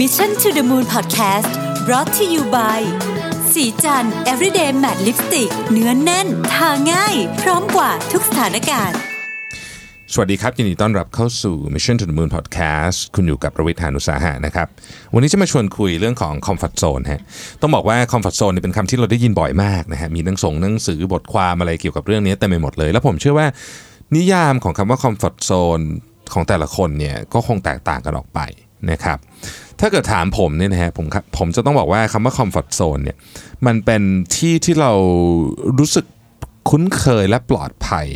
Mission to the Moon Podcast brought to you by สีจัน everyday matte lipstick เนื้อนแน่น ทาง่าย พร้อมกว่าทุกสถานการณ์ สวัสดีครับ ยินดีต้อนรับเข้าสู่ Mission to the Moon Podcast คุณอยู่กับประวิทยานุสาหะนะครับ วันนี้จะมาชวนคุยเรื่องของ Comfort Zone ฮะ ต้องบอกว่า Comfort Zone เนี่ยเป็นคำที่เราได้ยินบ่อยมากนะฮะ มีหนังส่งหนังสือบทความอะไรเกี่ยวกับเรื่องนี้เต็มไปหมดเลย แล้วผมเชื่อว่า นิยามของคำว่า Comfort Zone ของแต่ละคนเนี่ยก็คงแตกต่างกันออกไปนะครับ ถ้าเกิดถามผมเนี่ยนะฮะผมผมจะต้องบอกว่าคำว่า Comfort Zone เนี่ยมันเป็นที่ที่เรารู้สึกคุ้นเคยและปลอดภัย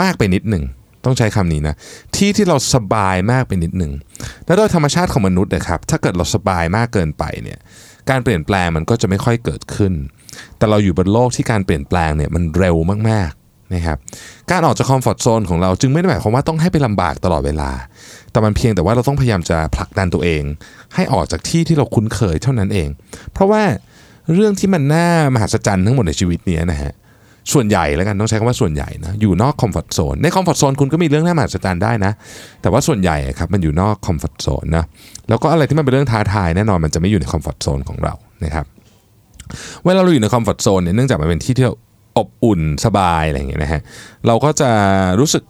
มากไปนิดหนึ่งต้องใช้คำนี้นะ ที่ที่เราสบายมากไปนิดหนึ่งและโดยธรรมชาติของมนุษย์นะครับถ้าเกิดเราสบายมากเกินไปเนี่ยการเปลี่ยนแปลงมันก็จะไม่ค่อยเกิดขึ้น แต่เราอยู่บนโลกที่การเปลี่ยนแปลงเนี่ยมันเร็วมากๆ นะครับการออกจาก comfort zone ของเราจึงไม่ได้หมายความว่าต้องให้ไปลำบากตลอดเวลา แต่มันเพียงแต่ว่าเราต้องพยายามจะผลักดันตัวเอง ให้ออกจากที่ที่เราคุ้นเคยเท่านั้นเอง เพราะว่าเรื่องที่มันน่ามหัศจรรย์ทั้งหมดในชีวิตนี้นะฮะส่วนใหญ่แล้วกันต้องใช้คำว่าส่วนใหญ่นะอยู่นอก comfort zone ใน comfort zone คุณก็มีเรื่องน่ามหัศจรรย์ได้นะ แต่ว่าส่วนใหญ่ครับมันอยู่นอก comfort zone นะแล้วก็อะไรที่มันเป็นเรื่องท้าทายแน่นอนมันจะไม่อยู่ใน comfort zone ของเรานะครับเวลาเราอยู่ใน comfort zone เนี่ยเนื่องจากมันเป็นที่ที่ อบอุ่นสบายอะไรอย่างเงี้ยนะฮะเราก็จะรู้สึก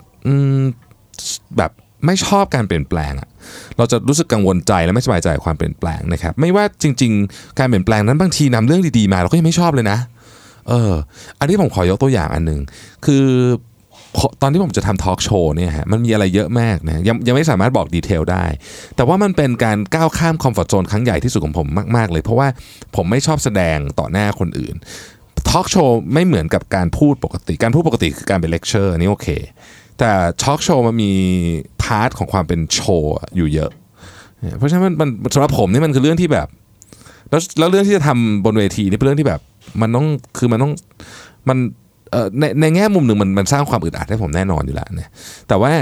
แบบไม่ชอบการเปลี่ยนแปลงอะเราจะรู้สึกกังวลใจและไม่สบายใจกับความเปลี่ยนแปลงนะครับไม่ว่าจริง ๆ การเปลี่ยนแปลงนั้นบางทีนำเรื่องดีๆมาเราก็ยังไม่ชอบเลยนะเอออันนี้ผมขอยกตัวอย่างอันหนึ่งคือตอนที่ผมจะทำทอล์กโชว์เนี่ยฮะมันมีอะไรเยอะมากนะยังยังไม่สามารถบอก detail ได้ แต่ว่ามันเป็นการก้าวข้าม comfort zone ครั้งใหญ่ที่สุดของผมมาก ๆ เลย เพราะว่าผมไม่ชอบแสดงต่อหน้าคนอื่น ทอล์กโชว์ไม่เหมือนกับการพูดปกติ การพูดปกติคือการเป็นเลคเชอร์นี่โอเค แต่ทอล์กโชว์มันมี part ของความเป็นโชว์อยู่เยอะ เพราะฉะนั้นมันสำหรับผมนี่มันคือเรื่องที่แบบ แล้วแล้วเรื่องที่จะทำบนเวทีนี่เป็นเรื่องที่แบบ มันต้องคือมันต้องมันในในแง่มุมหนึ่งมันมันสร้างความอึดอัดให้ผมแน่นอนอยู่แล้วเนี่ยแต่ว่า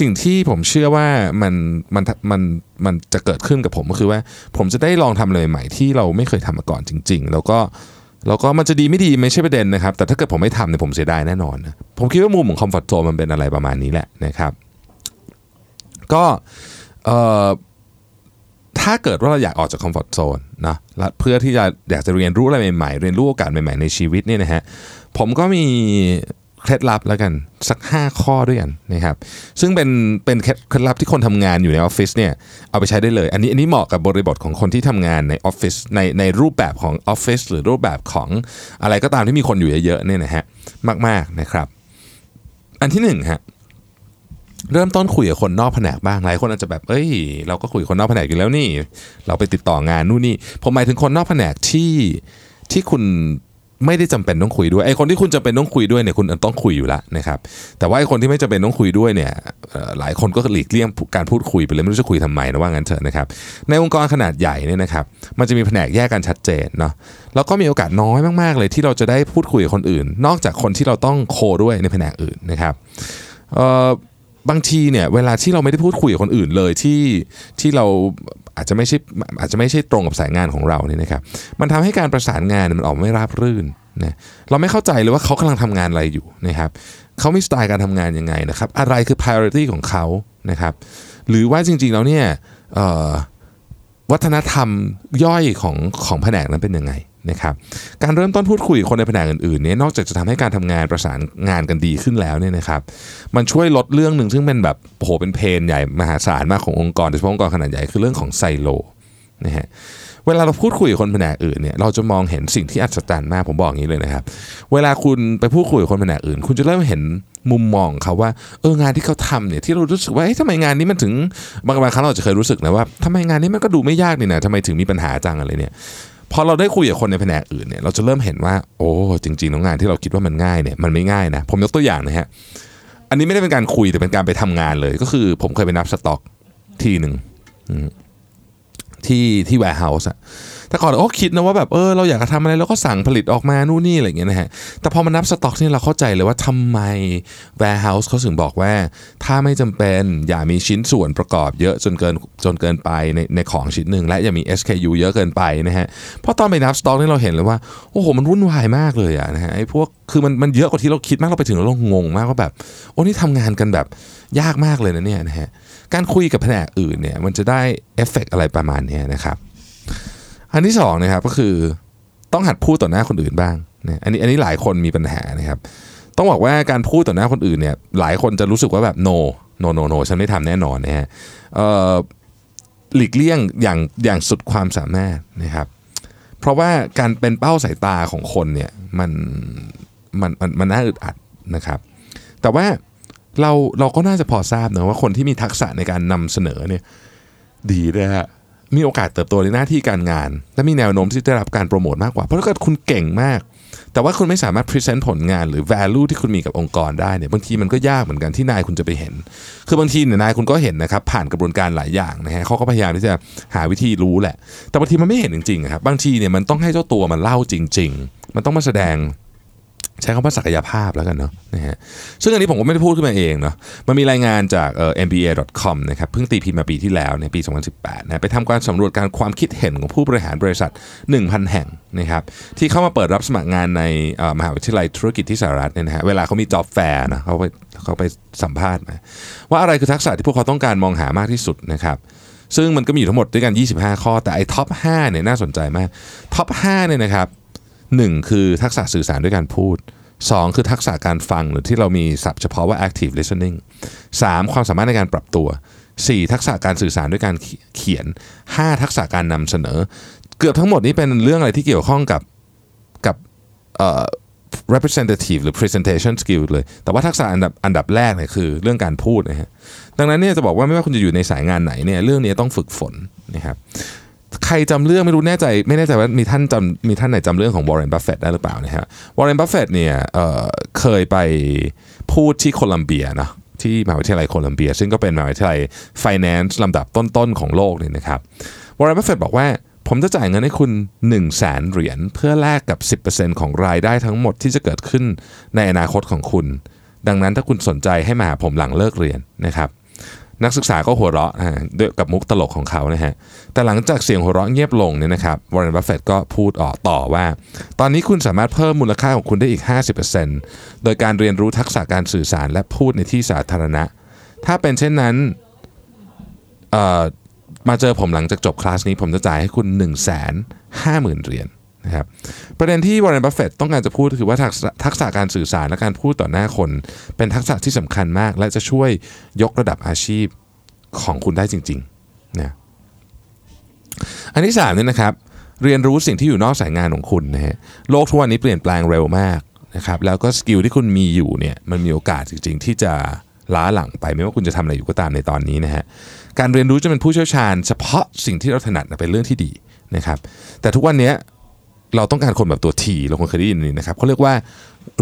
สิ่งที่ผมเชื่อว่ามันมันมันมันจะเกิดขึ้นกับผมก็คือว่า ผมจะได้ลองทำอะไรใหม่ที่เราไม่เคยทำมาก่อนจริง ๆ แล้วก็ แล้วก็มันจะดีไม่ดีไม่ใช่ประเด็นนะครับ แต่ถ้าเกิดผมไม่ทำเนี่ยผมเสียดายแน่นอน ผมคิดว่ามุมของ comfort zone มันเป็นอะไรประมาณนี้แหละนะครับ ก็ถ้าเกิดว่าเราอยากออกจาก comfort zone นะและเพื่อที่จะอยากจะเรียนรู้อะไรใหม่ๆ เรียนรู้โอกาสใหม่ๆในชีวิตเนี่ยนะฮะผมก็มี เคล็ดลับแล้วกันสัก 5 ข้อด้วยกันนะครับซึ่งเป็นเป็นเคล็ดลับที่คนทำงานอยู่ในออฟฟิศเนี่ยเอาไปใช้ได้เลย อันนี้อันนี้เหมาะกับบริบทของคนที่ทำงานในออฟฟิศในในรูปแบบของออฟฟิศหรือรูปแบบของอะไรก็ตามที่มีคนอยู่เยอะๆเนี่ยนะฮะมากๆนะครับ อันที่หนึ่งฮะเริ่มต้นคุยกับคนนอกแผนกบ้างหลายคนอาจจะแบบ เอ้ย เราก็คุยกับคนนอกแผนกอยู่แล้วนี่ เราไปติดต่องานนู่นนี่ผมหมายถึงคนนอกแผนกที่ที่คุณ ไม่ได้จำเป็นต้องคุยด้วยไอ้คนที่คุณจำเป็นต้องคุยด้วยเนี่ยคุณต้องคุยอยู่แล้วนะครับแต่ว่าไอ้คนที่ไม่จำเป็นต้องคุยด้วยเนี่ยหลายคนก็หลีกเลี่ยงการพูดคุยไปเลยไม่รู้จะคุยทำไมนะว่างั้นเถอะนะครับในองค์กรขนาดใหญ่เนี่ยนะครับมันจะมีแผนกแยกกันชัดเจนเนาะแล้วก็มีโอกาสน้อยมากๆเลยที่เราจะได้พูดคุยกับคนอื่น นอกจากคนที่เราต้องโคด้วยในแผนกอื่นนะครับบางทีเนี่ยเวลาที่เราไม่ได้พูดคุยกับคนอื่นเลยที่ที่เรา อาจจะไม่ใช่อาจจะไม่ใช่ตรงกับสายงานของเราเนี่ยนะครับมันทำให้การประสานงานมันออกไม่ราบรื่นนะเราไม่เข้าใจเลยว่าเขากำลังทำงานอะไรอยู่นะครับเขามีสไตล์การทำงานยังไงนะครับอะไรคือ priority ของเขานะครับหรือว่าจริงๆแล้วเนี่ยวัฒนธรรมย่อยของของแผนกนั้นเป็นยังไง นะครับการเริ่มต้นพูดคุยคนในแผนกอื่นๆเนี่ยนอกจากจะทำให้การทำงานประสานงานกันดีขึ้นแล้วเนี่ยนะครับมันช่วยลดเรื่องหนึ่งซึ่งเป็นแบบโหเป็นเพนใหญ่มหาศาลมากขององค์กรโดยเฉพาะองค์กรขนาดใหญ่คือเรื่องของไซโลนะฮะเวลาเราพูดคุยกับคนแผนกอื่นเนี่ยเราจะมองเห็นสิ่งที่อัศจรรย์มากผมบอกอย่างนี้เลยนะครับ เวลาคุณไปพูดคุยกับคนแผนกอื่น คุณจะเริ่มเห็นมุมมองเขาว่าเอองานที่เขาทำเนี่ยที่เรารู้สึกว่าเฮ้ยทำไมงานนี้มันถึงบางบางครั้งเราจจะเคยรู้สึกนะว่าทำไมงานนี้มันก็ดูไม่ยากนี่นะทำไมถึงมีปัญหาจังอะไรเนี่ย พอเราได้คุยกับคนในแผนกอื่นเนี่ยเราจะเริ่มเห็นว่า โอ้จริงๆแล้วงานที่เราคิดว่ามันง่ายเนี่ยมันไม่ง่ายนะ ผมยกตัวอย่างนะฮะอันนี้ไม่ได้เป็นการคุยแต่เป็นการไปทำงานเลย ก็คือผมเคยไปนับสต็อกทีหนึ่ง ที่ที่ warehouse อะแต่ก่อนก็คิดนะว่าแบบเออเราอยากจะทำอะไรเราก็สั่งผลิตออกมานู่นนี่อะไรเงี้ยนะฮะแต่พอมานับสต็อกนี่เราเข้าใจเลยว่าทำไม warehouse เขาถึงบอกว่า ถ้าไม่จำเป็นอย่ามีชิ้นส่วนประกอบเยอะจนเกินจนเกินไปในในของชิ้นหนึ่งและอย่ามี SKU เยอะเกินไปนะฮะเพราะตอนไปนับสต็อกนี่เราเห็นเลยว่า โอ้โหมันวุ่นวายมากเลยอะนะฮะไอ้พวกคือมันมันเยอะกว่าที่เราคิดมากเราไปถึงเรางงมากว่าแบบ โอ้นี่ทำงานกันแบบยากมากเลยนะเนี่ยนะฮะ การคุยกับแผนกอื่นเนี่ยมันจะได้เอฟเฟกอะไรประมาณนี้นะครับ อันที่สองนะครับก็คือต้องหัดพูดต่อหน้าคนอื่นบ้างนะอันนี้อันนี้หลายคนมีปัญหานะครับ ต้องบอกว่าการพูดต่อหน้าคนอื่นเนี่ยหลายคนจะรู้สึกว่าแบบ no no no no ฉันไม่ทำแน่นอนนะฮะหลีกเลี่ยงอย่างอย่างสุดความสามารถนะครับ เพราะว่าการเป็นเป้าสายตาของคนเนี่ยมันมันมันมันน่าอึดอัดนะครับ แต่ว่า เราเราก็น่าจะพอทราบนะว่าคนที่มีทักษะในการนำเสนอเนี่ยดีนะฮะมีโอกาสเติบโตในหน้าที่การงาน และมีแนวโน้มที่จะได้รับการโปรโมทมากกว่า เพราะถ้าเกิดคุณเก่งมาก แต่ว่าคุณไม่สามารถพรีเซนต์ผลงานหรือ value ที่คุณมีกับองค์กรได้เนี่ยบางทีมันก็ยากเหมือนกันที่นายคุณจะไปเห็น คือบางทีเนี่ยนายคุณก็เห็นนะครับผ่านกระบวนการหลายอย่างนะฮะเขาก็พยายามที่จะหาวิธีรู้แหละ แต่บางทีมันไม่เห็นจริงๆครับบางทีเนี่ยมันต้องให้เจ้าตัวมันเล่าจริง ๆ มันต้องมาแสดง ใช้คำว่าศักยภาพแล้วกันเนาะนะฮะซึ่งอันนี้ผมก็ไม่ได้พูดขึ้นมาเองเนาะมันมีรายงานจากเอ่อ mba.com นะครับเพิ่งตีพิมพ์มาปีที่แล้วในปี 2018นะไปทำการสำรวจการความคิดเห็นของผู้บริหารบริษัท 1,000 แห่งนะครับที่เข้ามาเปิดรับสมัครงานในเอ่อมหาวิทยาลัยธุรกิจที่สหรัฐเนี่ยนะฮะเวลาเขามี job fair นะเขาไปเขาไปสัมภาษณ์มาว่าอะไรคือทักษะที่พวกเขาต้องการมองหามากที่สุดนะครับซึ่งมันก็มีอยู่ทั้งหมดด้วยกัน 25 ข้อแต่ไอ้ top 5เนี่ยน่าสนใจมาก top 5เนี่ยนะครับ 1 คือทักษะสื่อสารด้วยการพูด 2 คือทักษะการฟังหรือที่เรามีศัพท์เฉพาะว่า active listening 3 ความสามารถในการปรับตัว 4 ทักษะการสื่อสารด้วยการเขียน 5 ทักษะการนำเสนอ เกือบทั้งหมดนี้เป็นเรื่องอะไรที่เกี่ยวข้องกับกับ representative หรือ presentation skill เลย แต่ว่าทักษะอันดับอันดับแรกเนี่ยคือเรื่องการพูดนะฮะ ดังนั้นเนี่ยจะบอกว่าไม่ว่าคุณจะอยู่ในสายงานไหนเนี่ยเรื่องนี้ต้องฝึกฝนนะครับ ใครจำเรื่องไม่รู้แน่ใจ ไม่แน่ใจว่ามีท่านจำมีท่านไหนจำเรื่องของวอร์เรนบัฟเฟตได้หรือเปล่านะฮะวอร์เรนบัฟเฟตเนี่ยเคยไปพูดที่โคลัมเบียนะที่มหาวิทยาลัยโคลัมเบีย ซึ่งก็เป็นมหาวิทยาลัย finance ลำดับต้นๆของโลกเนี่ยนะครับวอร์เรนบัฟเฟตบอกว่าผมจะจ่ายเงินให้คุณ 1 0 0 0 0แสนเหรียญเพื่อแลกกับ 10%ของรายได้ทั้งหมดที่จะเกิดขึ้นในอนาคตของคุณ ดังนั้นถ้าคุณสนใจให้มาหาผมหลังเลิกเรียนนะครับ นักศึกษาก็หัวเราะด้วยกับมุกตลกของเขานะฮะ แต่หลังจากเสียงหัวเราะเงียบลงเนี่ยนะครับ วอร์เรน บัฟเฟตก็พูดออกต่อว่า ตอนนี้คุณสามารถเพิ่มมูลค่าของคุณได้อีก 50%โดยการเรียนรู้ทักษะการสื่อสารและพูดในที่สาธารณะ ถ้าเป็นเช่นนั้น มาเจอผมหลังจากจบคลาสนี้ผมจะจ่ายให้คุณ 1 5 0 0 0 0เหรียญ นะครับประเด็นที่วอร์เรนบัฟเฟตต้องการจะพูดคือว่าทักษะการสื่อสารและการพูดต่อหน้าคน เป็นทักษะที่สำคัญมาก และจะช่วยยกระดับอาชีพของคุณได้จริงๆนะอันที่3เนี่ยนะครับเรียนรู้สิ่งที่อยู่นอกสายงานของคุณนะฮะโลกทุกวันนี้เปลี่ยนแปลงเร็วมากนะครับแล้วก็สกิลที่คุณมีอยู่เนี่ยมันมีโอกาสจริง ๆ ที่จะล้าหลังไปไม่ว่าคุณจะทำอะไรอยู่ก็ตามในตอนนี้นะฮะการเรียนรู้จะเป็นผู้เชี่ยวชาญ เฉพาะสิ่งที่เราถนัดเป็นเรื่องที่ดีนะครับแต่ทุกวันนี้ เราต้องการคนแบบตัวทีเราคงเคยได้ยินนี่นะครับเขาเรียกว่า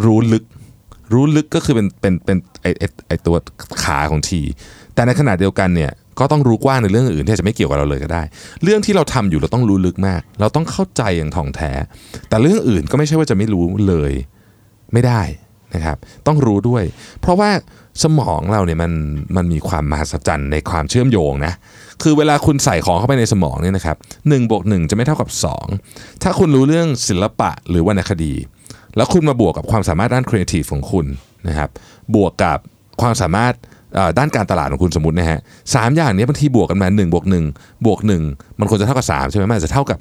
รู้ลึก รู้ลึกก็คือเป็นเป็นเป็นไอไอไอตัวขาของที แต่ในขณะเดียวกันเนี่ยก็ต้องรู้กว้างในเรื่องอื่นที่อาจจะไม่เกี่ยวกับเราเลยก็ได้ เรื่องที่เราทำอยู่เราต้องรู้ลึกมาก เราต้องเข้าใจอย่างท่องแท้ แต่เรื่องอื่นก็ไม่ใช่ว่าจะไม่รู้เลย ไม่ได้ นะครับ ต้องรู้ด้วย เพราะว่าสมองเราเนี่ยมันมันมีความมหัศจรรย์ในความเชื่อมโยงนะคือเวลาคุณใส่ของเข้าไปในสมองเนี่ยนะครับหนึ่งบวกหนึ่งจะไม่เท่ากับ 2 ถ้าคุณรู้เรื่องศิลปะหรือวรรณคดี แล้วคุณมาบวกกับความสามารถด้านครีเอทีฟของคุณนะครับ บวกกับความสามารถด้านการตลาดของคุณสมมตินะฮะสามอย่างนี้บางทีบวกกันมา1บวก1บวก1มันควรจะเท่ากับ3ใช่ไหมมันจจะเท่ากับ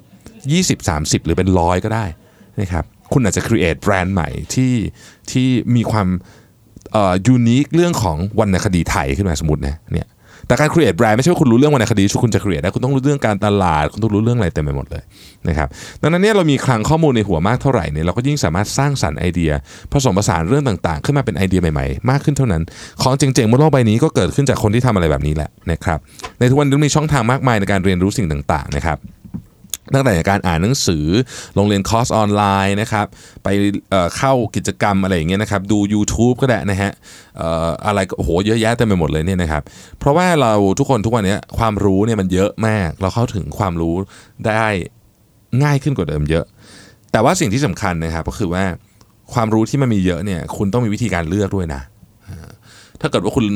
20 30 หรือเป็นร้อยก็ได้นะครับ คุณอาจจะ create แบรนด์ใหม่ที่ที่มีความเอ่อยูนิคเรื่องของวรรณคดีไทยขึ้นมาสมมตินะเนี่ยแต่การ create แบรนด์ไม่ใช่ว่าคุณรู้เรื่องวรรณคดีคุณจะ create ได้คุณต้องรู้เรื่องการตลาด คุณต้องรู้เรื่องอะไรเต็มไปหมดเลยนะครับดังนั้นเนี่ยเรามีคลังข้อมูลในหัวมากเท่าไหร่เนี่ยเราก็ยิ่งสามารถสร้างสรรค์ไอเดีย ผสมผสานเรื่องต่างๆ ขึ้นมาเป็นไอเดียใหม่ๆ มากขึ้นเท่านั้น ของเจ๋งๆบนโลกใบนี้ก็เกิดขึ้นจากคนที่ทำอะไรแบบนี้แหละนะครับในทุกวันนี้มีช่องทางมากมายในการเรียนรู้สิ่งต่างๆนะครับ ตั้งแต่การอ่านหนังสือลงเรียนคอร์สออนไลน์นะครับ ไปเเข้ากิจกรรมอะไรอย่างเงี้ยนะครับ ดู YouTube ก็ได้นะฮะอออะไรโอ้โหเยอะแยะเต็มไปหมดเลยเนี่ยนะครับ เพราะว่าเราทุกคนทุกวันนี้ความรู้เนี่ยมันเยอะมาก เราเข้าถึงความรู้ได้ง่ายขึ้นกว่าเดิมเยอะ แต่ว่าสิ่งที่สำคัญนะครับก็คือว่าความรู้ที่มันมีเยอะเนี่ยคุณต้องมีวิธีการเลือกด้วยนะ ถ้าเกิดว่าคุณ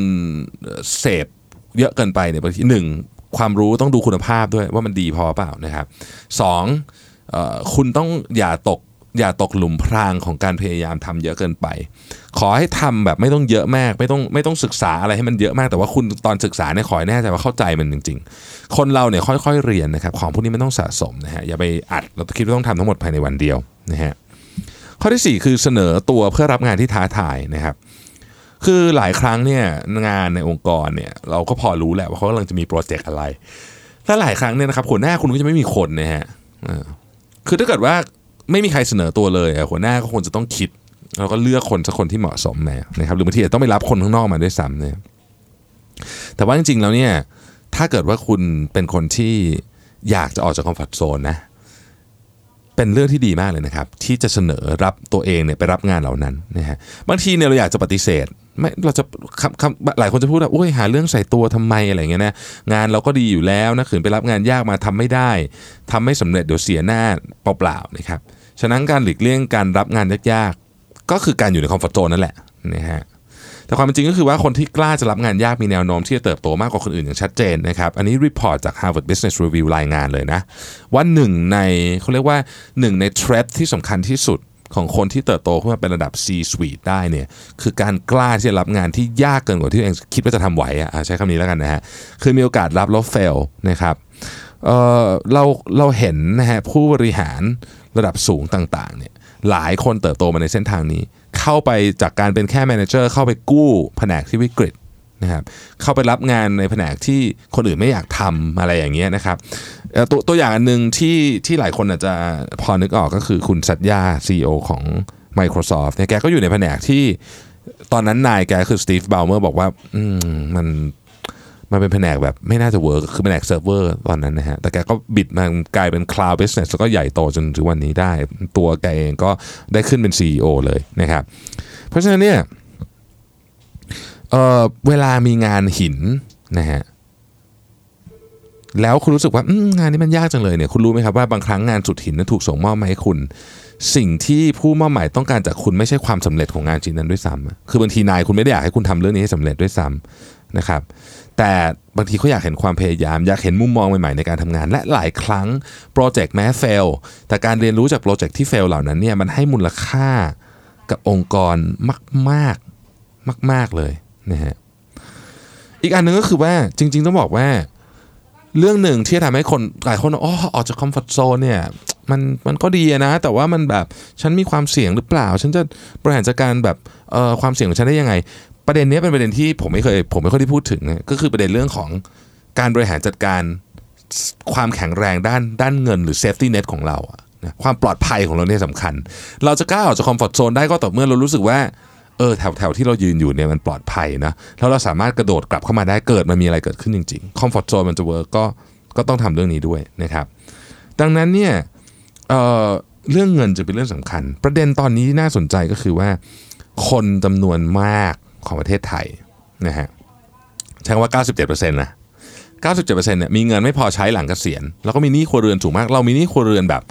เสพเยอะเกินไปเนี่ยบางทีหนึ่ง ความรู้ต้องดูคุณภาพด้วยว่ามันดีพอเปล่านะครับสองอคุณต้องอย่าตกอย่าตกหลุมพรางของการพยายามทำเยอะเกินไป ขอให้ทำแบบไม่ต้องเยอะมาก ไม่ต้องไม่ต้องศึกษาอะไรให้มันเยอะมาก แต่ว่าคุณตอนศึกษาเนี่ยขอให้แน่ใจว่าเข้าใจมันจริง ๆ คนเราเนี่ยค่อยๆเรียนนะครับของพวกนี้ไม่ต้องสะสมนะฮะอย่าไปอัดเราคิดว่าต้องทำทั้งหมดภายในวันเดียวนะฮะข้อที่ 4 คือเสนอตัวเพื่อรับงานที่ท้าทายนะครับ คือหลายครั้งเนี่ยงานในองค์กรเนี่ยเราก็พอรู้แหละว่าเขากำลังจะมีโปรเจกต์อะไรและหลายครั้งเนี่ยนะครับหัวหน้าคุณก็จะไม่มีคนนะฮะคือถ้าเกิดว่าไม่มีใครเสนอตัวเลยหัวหน้าก็ควรจะต้องคิดแล้วก็เลือกคนสักคนที่เหมาะสมนะครับหรือบางทีอาจจะต้องไปรับคนข้างนอกมาด้วยซ้ำเนี่ยแต่ว่าจริงๆแล้วเนี่ยถ้าเกิดว่าคุณเป็นคนที่อยากจะออกจากคอมฟอร์ทโซนนะเป็นเรื่องที่ดีมากเลยนะครับ ที่จะเสนอรับตัวเองเนี่ยไปรับงานเหล่านั้นนะฮะบางทีเนี่ยเราอยากจะปฏิเสธ ไม่เราจะคำคำหลายคนจะพูดว่าโอ้ยหาเรื่องใส่ตัวทำไมอะไรเงี้ยนะงานเราก็ดีอยู่แล้วนะขืนไปรับงานยากมาทำไม่ได้ทำไม่สำเร็จเดี๋ยวเสียหน้าเปล่าๆนะครับฉะนั้นการหลีกเลี่ยงการรับงานยากๆ ก็คือการอยู่ในคอมฟอร์ทโซนนั่นแหละนะฮะแต่ความจริงก็คือว่าคนที่กล้าจะรับงานยากมีแนวโน้มที่จะเติบโตมากกว่าคนอื่นอย่างชัดเจนนะครับ อันนี้ report จาก Harvard Business Review รายงานเลยนะ ว่าหนึ่งในเขาเรียกว่าหนึ่งใน trait ที่สำคัญที่สุด ของคนที่เติบโตขึ้นมาเป็นระดับ C-suite ได้เนี่ยคือการกล้าที่จะรับงานที่ยากเกินกว่าที่ตัวเองคิดว่าจะทำไหวอะใช้คำนี้แล้วกันนะฮะคือมีโอกาสรับแล้ว fail นะครับเเราเราเห็นนะฮะผู้บริหารระดับสูงต่างๆเนี่ยหลายคนเติบโตมาในเส้นทางนี้ เข้าไปจากการเป็นแค่ manager เข้าไปกู้แผนกที่วิกฤต นะครับเข้าไปรับงานในแผนกที่คนอื่นไม่อยากทำอะไรอย่างเงี้ยนะครับตัวตัวอย่างอันหนึ่งที่ที่หลายคนอาจจะพอนึกออกก็คือคุณสัตยา CEO ของ Microsoft เนี่ยแกก็อยู่ในแผนกที่ตอนนั้นนายแกคือสตีฟบอลเมอร์บอกว่าอืมมันมันเป็นแผนกแบบไม่น่าจะ work คือแผนกเซิร์ฟเวอร์ตอนนั้นนะฮะ แต่แกก็บิดมันกลายเป็น cloud business แล้วก็ใหญ่โตจนถึงวันนี้ได้ ตัวแกเองก็ได้ขึ้นเป็น CEO เลยนะครับ เพราะฉะนั้นเนี่ย เเวลามีงานหินนะฮะแล้วคุณรู้สึกว่างานนี้มันยากจังเลยเนี่ยคุณรู้ไหมครับว่าบางครั้งงานสุดหินนั้นถูกส่งมอบมาให้คุณ สิ่งที่ผู้มอบหมายต้องการจากคุณไม่ใช่ความสำเร็จของงานชิ้นนั้นด้วยซ้ำคือบางทีนายคุณไม่ได้อยากให้คุณทำเรื่องนี้ให้สำเร็จด้วยซ้ำนะครับ แต่บางทีเขาอยากเห็นความพยายาม อยากเห็นมุมมองใหม่ๆในการทำงาน และหลายครั้งโปรเจกต์แม้ fail แต่การเรียนรู้จากโปรเจกต์ที่ fail เหล่านั้นเนี่ยมันให้มูลค่ากับองค์กรมาก ๆ มาก ๆเลย นะฮะอีกอันนึงก็คือว่าจริง ๆ ต้องบอกว่า เรื่องหนึ่งที่ทำให้คนหลายคนอ๋อออกจาก comfort zone เนี่ยมันมันก็ดีนะ แต่ว่ามันแบบฉันมีความเสี่ยงหรือเปล่า ฉันจะบริหารจัดการแบบเอ่อความเสี่ยงของฉันได้ยังไง ประเด็นนี้เป็นประเด็นที่ผมไม่เคยผมไม่ค่อยได้พูดถึงนะก็คือประเด็นเรื่องของการบริหารจัดการความแข็งแรงด้านด้านเงินหรือ safety net ของเราความปลอดภัยของเราเนี่ยสำคัญ เราจะกล้าออกจาก comfort zone ได้ก็ต่อเมื่อเรารู้สึกว่า เออแถวแถวที่เรายืนอยู่เนี่ยมันปลอดภัยนะแล้วเราสามารถกระโดดกลับเข้ามาได้เกิดมันมีอะไรเกิดขึ้นจริงๆ comfort zone มันจะ work ก็ก็ต้องทำเรื่องนี้ด้วยนะครับ ดังนั้นเนี่ยเเรื่องเงินจะเป็นเรื่องสำคัญ ประเด็นตอนนี้ที่น่าสนใจก็คือว่า คนจำนวนมากของประเทศไทยนะฮะใช้คำว่า 97%นะ97%เนี่ยมีเงินไม่พอใช้หลังเกษียณ แล้วก็มีหนี้ครัวเรือนสูงมาก เรามีหนี้ครัวเรือนแบบ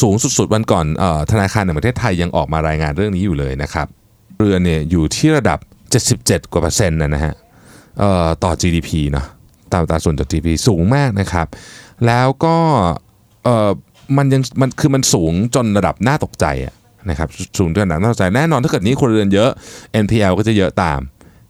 สูงสุดๆ วันก่อนออธนาคารแห่งประเทศไทยยังออกมารายงานเรื่องนี้อยู่เลยนะครับ เรือนเนี่ยอยู่ที่ระดับ 77 กว่าเปอร์เซ็นต์นะฮะต่อ GDP เนาะตามตาส่วนต่อ GDP สูงมากนะครับ แล้วก็เออมันยังมันคือมันสูงจนระดับน่าตกใจนะครับสูงจนระดับน่าตกใจแน่นอนถ้าเกิดนี้คนเรือนเยอะ NPL ก็จะเยอะตาม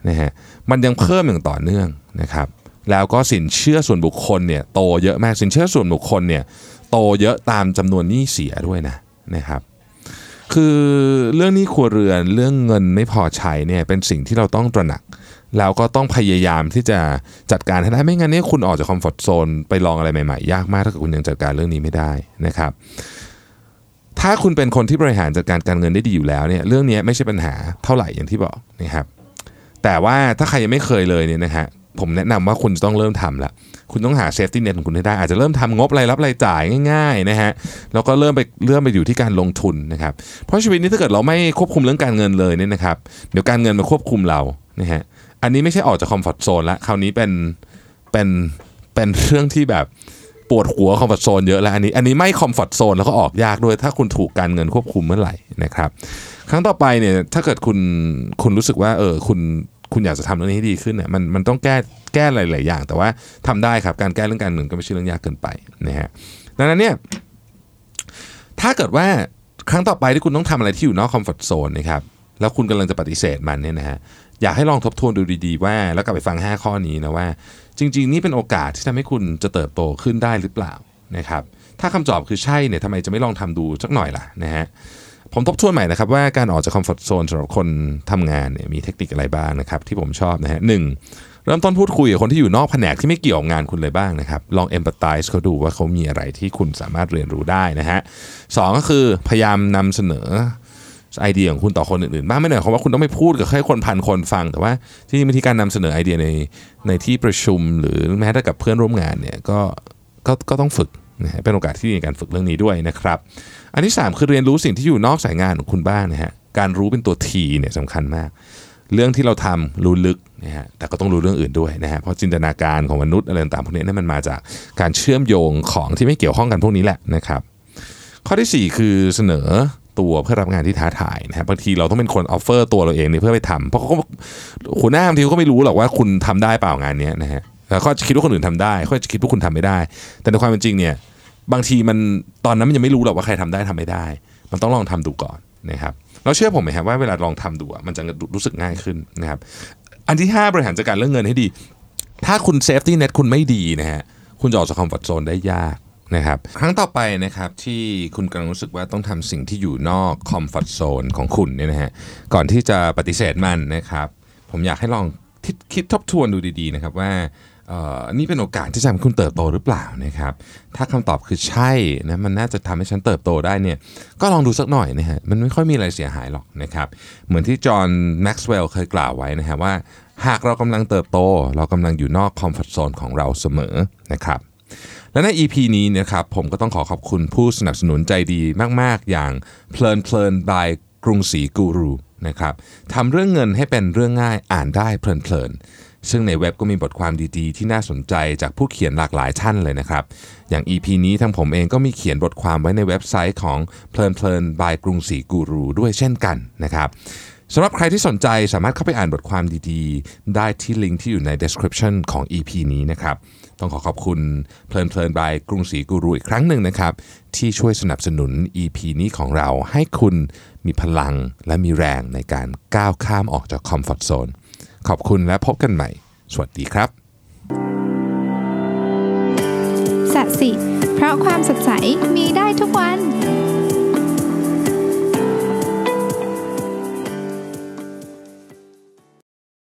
นะฮะมันยังเพิ่มอย่างต่อเนื่องนะครับแล้วก็สินเชื่อส่วนบุคคลเนี่ยโตเยอะมากสินเชื่อส่วนบุคคลเนี่ยโตเยอะตามจำนวนหนี้เสียด้วยนะนะครับ คือเรื่องนี้ครัวเรือนเรื่องเงินไม่พอใช้เนี่ยเป็นสิ่งที่เราต้องตระหนัก แล้วก็ต้องพยายามที่จะจัดการให้ได้ไม่งั้นเนี่ยคุณออกจาก comfort zone ไปลองอะไรใหม่ๆ ยากมากถ้าเกิดคุณยังจัดการเรื่องนี้ไม่ได้นะครับถ้าคุณเป็นคนที่บริหารจัดการการเงินได้ดีอยู่แล้วเนี่ยเรื่องนี้ไม่ใช่ปัญหาเท่าไหร่อย่างที่บอกนะครับแต่ว่าถ้าใครยังไม่เคยเลยเนี่ยนะฮะ ผมแนะนำว่าคุณจะต้องเริ่มทำละคุณต้องหา safety net ของคุณให้ได้ อาจจะเริ่มทำงบรายรับรายจ่ายง่ายๆนะฮะแล้วก็เริ่มไปเริ่มไปอยู่ที่การลงทุนนะครับ เพราะชีวิตนี้ถ้าเกิดเราไม่ควบคุมเรื่องการเงินเลยเนี่ยนะครับเดี๋ยวการเงินมาควบคุมเรานะฮะอันนี้ไม่ใช่ออกจาก comfort zone ละคราวนี้เป็นเป็นเป็นเรื่องที่แบบปวดหัว comfort zone เยอะแล้วอันนี้อันนี้ไม่ comfort zone แล้วก็ออกยากด้วย ถ้าคุณถูกการเงินควบคุมเมื่อไหร่นะครับ ครั้งต่อไปเนี่ยถ้าเกิดคุณคุณรู้สึกว่าเออคุณ คุณอยากจะทำเรื่องนี้ให้ดีขึ้นเนี่ยมันมันต้องแก้แก้หลาย ๆ อย่าง แต่ว่าทำได้ครับการแก้เรื่องการเงินก็ไม่ใช่เรื่องยากเกินไปนะฮะดังนั้นเนี่ยถ้าเกิดว่าครั้งต่อไปที่คุณต้องทำอะไรที่อยู่นอก comfort zone นะครับแล้วคุณกำลังจะปฏิเสธมันเนี่ยนะฮะอยากให้ลองทบทวนดูดีๆว่า แล้วกลับไปฟัง 5 ข้อนี้นะว่า จริง ๆ นี่เป็นโอกาสที่ทำให้คุณจะเติบโตขึ้นได้หรือเปล่านะครับถ้าคำตอบคือใช่เนี่ยทำไมจะไม่ลองทำดูสักหน่อยล่ะนะฮะ ผมทบทวนใหม่นะครับว่าการออกจาก comfort zone สำหรับคนทำงานเนี่ยมีเทคนิคอะไรบ้างนะครับที่ผมชอบนะฮะหนึ่งเริ่มต้นพูดคุยกับคนที่อยู่นอกแผนกที่ไม่เกี่ยวงานคุณเลยบ้างนะครับ ลอง empathize เขาดูว่าเขามีอะไรที่คุณสามารถเรียนรู้ได้นะฮะสองก็คือพยายามนำเสนอไอเดียของคุณต่อคนอื่นๆบ้างไม่หน่อยความว่าคุณต้องไม่พูดกับแค่คนพันคนฟัง แต่ว่าที่นี่วิธีการนำเสนอไอเดียในในที่ประชุมหรือแม้แต่กับเพื่อนร่วมงานเนี่ยก็ก็ก็ต้องฝึก นะฮะเป็นโอกาสที่ดีในการฝึกเรื่องนี้ด้วยนะครับ อันที่ 3 คือเรียนรู้สิ่งที่อยู่นอกสายงานของคุณบ้างนะฮะการรู้เป็นตัวทีเนี่ยสำคัญมาก เรื่องที่เราทำรู้ลึกนะฮะแต่ก็ต้องรู้เรื่องอื่นด้วยนะฮะเพราะจินตนาการของมนุษย์อะไรต่างๆพวกนี้นั่นมันมาจากการเชื่อมโยงของที่ไม่เกี่ยวข้องกันพวกนี้แหละนะครับข้อที่ 4 คือเสนอตัวเพื่อรับงานที่ท้าทายนะครับบางทีเราต้องเป็นคน offer ตัวเราเองเนี่ยเพื่อไปทำเพราะเขาก็หัวหน้าบางทีเขาก็ไม่รู้หรอกว่าคุณทำได้เปล่างานนี้นะฮะแล้วเขาจะคิดว่าคนอื่นทำได้เขาจะคิดว่าคุณทำไม่ได้ แต่ในความเป็นจริงเนี่ย บางทีมันตอนนั้นมันยังไม่รู้หรอกว่าใครทำได้ทำไม่ได้ มันต้องลองทำดูก่อนนะครับเราเชื่อผมไหมครับว่าเวลาลองทำดูมันจะรู้สึกง่ายขึ้นนะครับอันที่ 5 บริหารจัดการเรื่องเงินให้ดี ถ้าคุณ safety net คุณไม่ดีนะฮะคุณจะออกจาก comfort zone ได้ยากนะครับครั้งต่อไปนะครับที่คุณกำลังรู้สึกว่าต้องทำสิ่งที่อยู่นอก comfort zone ของคุณเนี่ยนะฮะก่อนที่จะปฏิเสธมันนะครับ ผมอยากให้ลองคิดทบทวนดูดีๆนะครับว่า นี่เป็นโอกาสที่จะทำให้คุณเติบโตหรือเปล่านะครับ ถ้าคำตอบคือใช่นะมันน่าจะทำให้ฉันเติบโตได้เนี่ย ก็ลองดูสักหน่อยนะฮะมันไม่ค่อยมีอะไรเสียหายหรอกนะครับ เหมือนที่จอห์นแม็กซ์เวลล์เคยกล่าวไว้นะฮะว่า หากเรากำลังเติบโต เรากำลังอยู่นอก comfort zone ของเราเสมอนะครับและใน EP นี้นะครับผมก็ต้องขอขอบคุณผู้สนับสนุนใจดีมาก ๆ อย่างเพลินเพลินบายกรุงศรีกูรูนะครับทำเรื่องเงินให้เป็นเรื่องง่ายอ่านได้เพลินเพลิน ซึ่งในเว็บก็มีบทความดีๆ ที่น่าสนใจจากผู้เขียนหลากหลายท่านเลยนะครับ อย่าง EP นี้ทั้งผมเองก็มีเขียนบทความไว้ในเว็บไซต์ของเพลินเพลินบายกรุงศรีกูรูด้วยเช่นกันนะครับสำหรับใครที่สนใจสามารถเข้าไปอ่านบทความดีๆ ได้ที่ลิงก์ที่อยู่ใน description ของ EP นี้นะครับ ต้องขอขอบคุณเพลินเพลินบายกรุงศรีกูรูอีกครั้งหนึ่งนะครับ ที่ช่วยสนับสนุน EP นี้ของเราให้คุณมีพลังและมีแรงในการก้าวข้ามออกจากคอมฟอร์ทโซน ขอบคุณและพบกันใหม่ สวัสดีครับสัสิ เพราะความสดใสมีได้ทุกวัน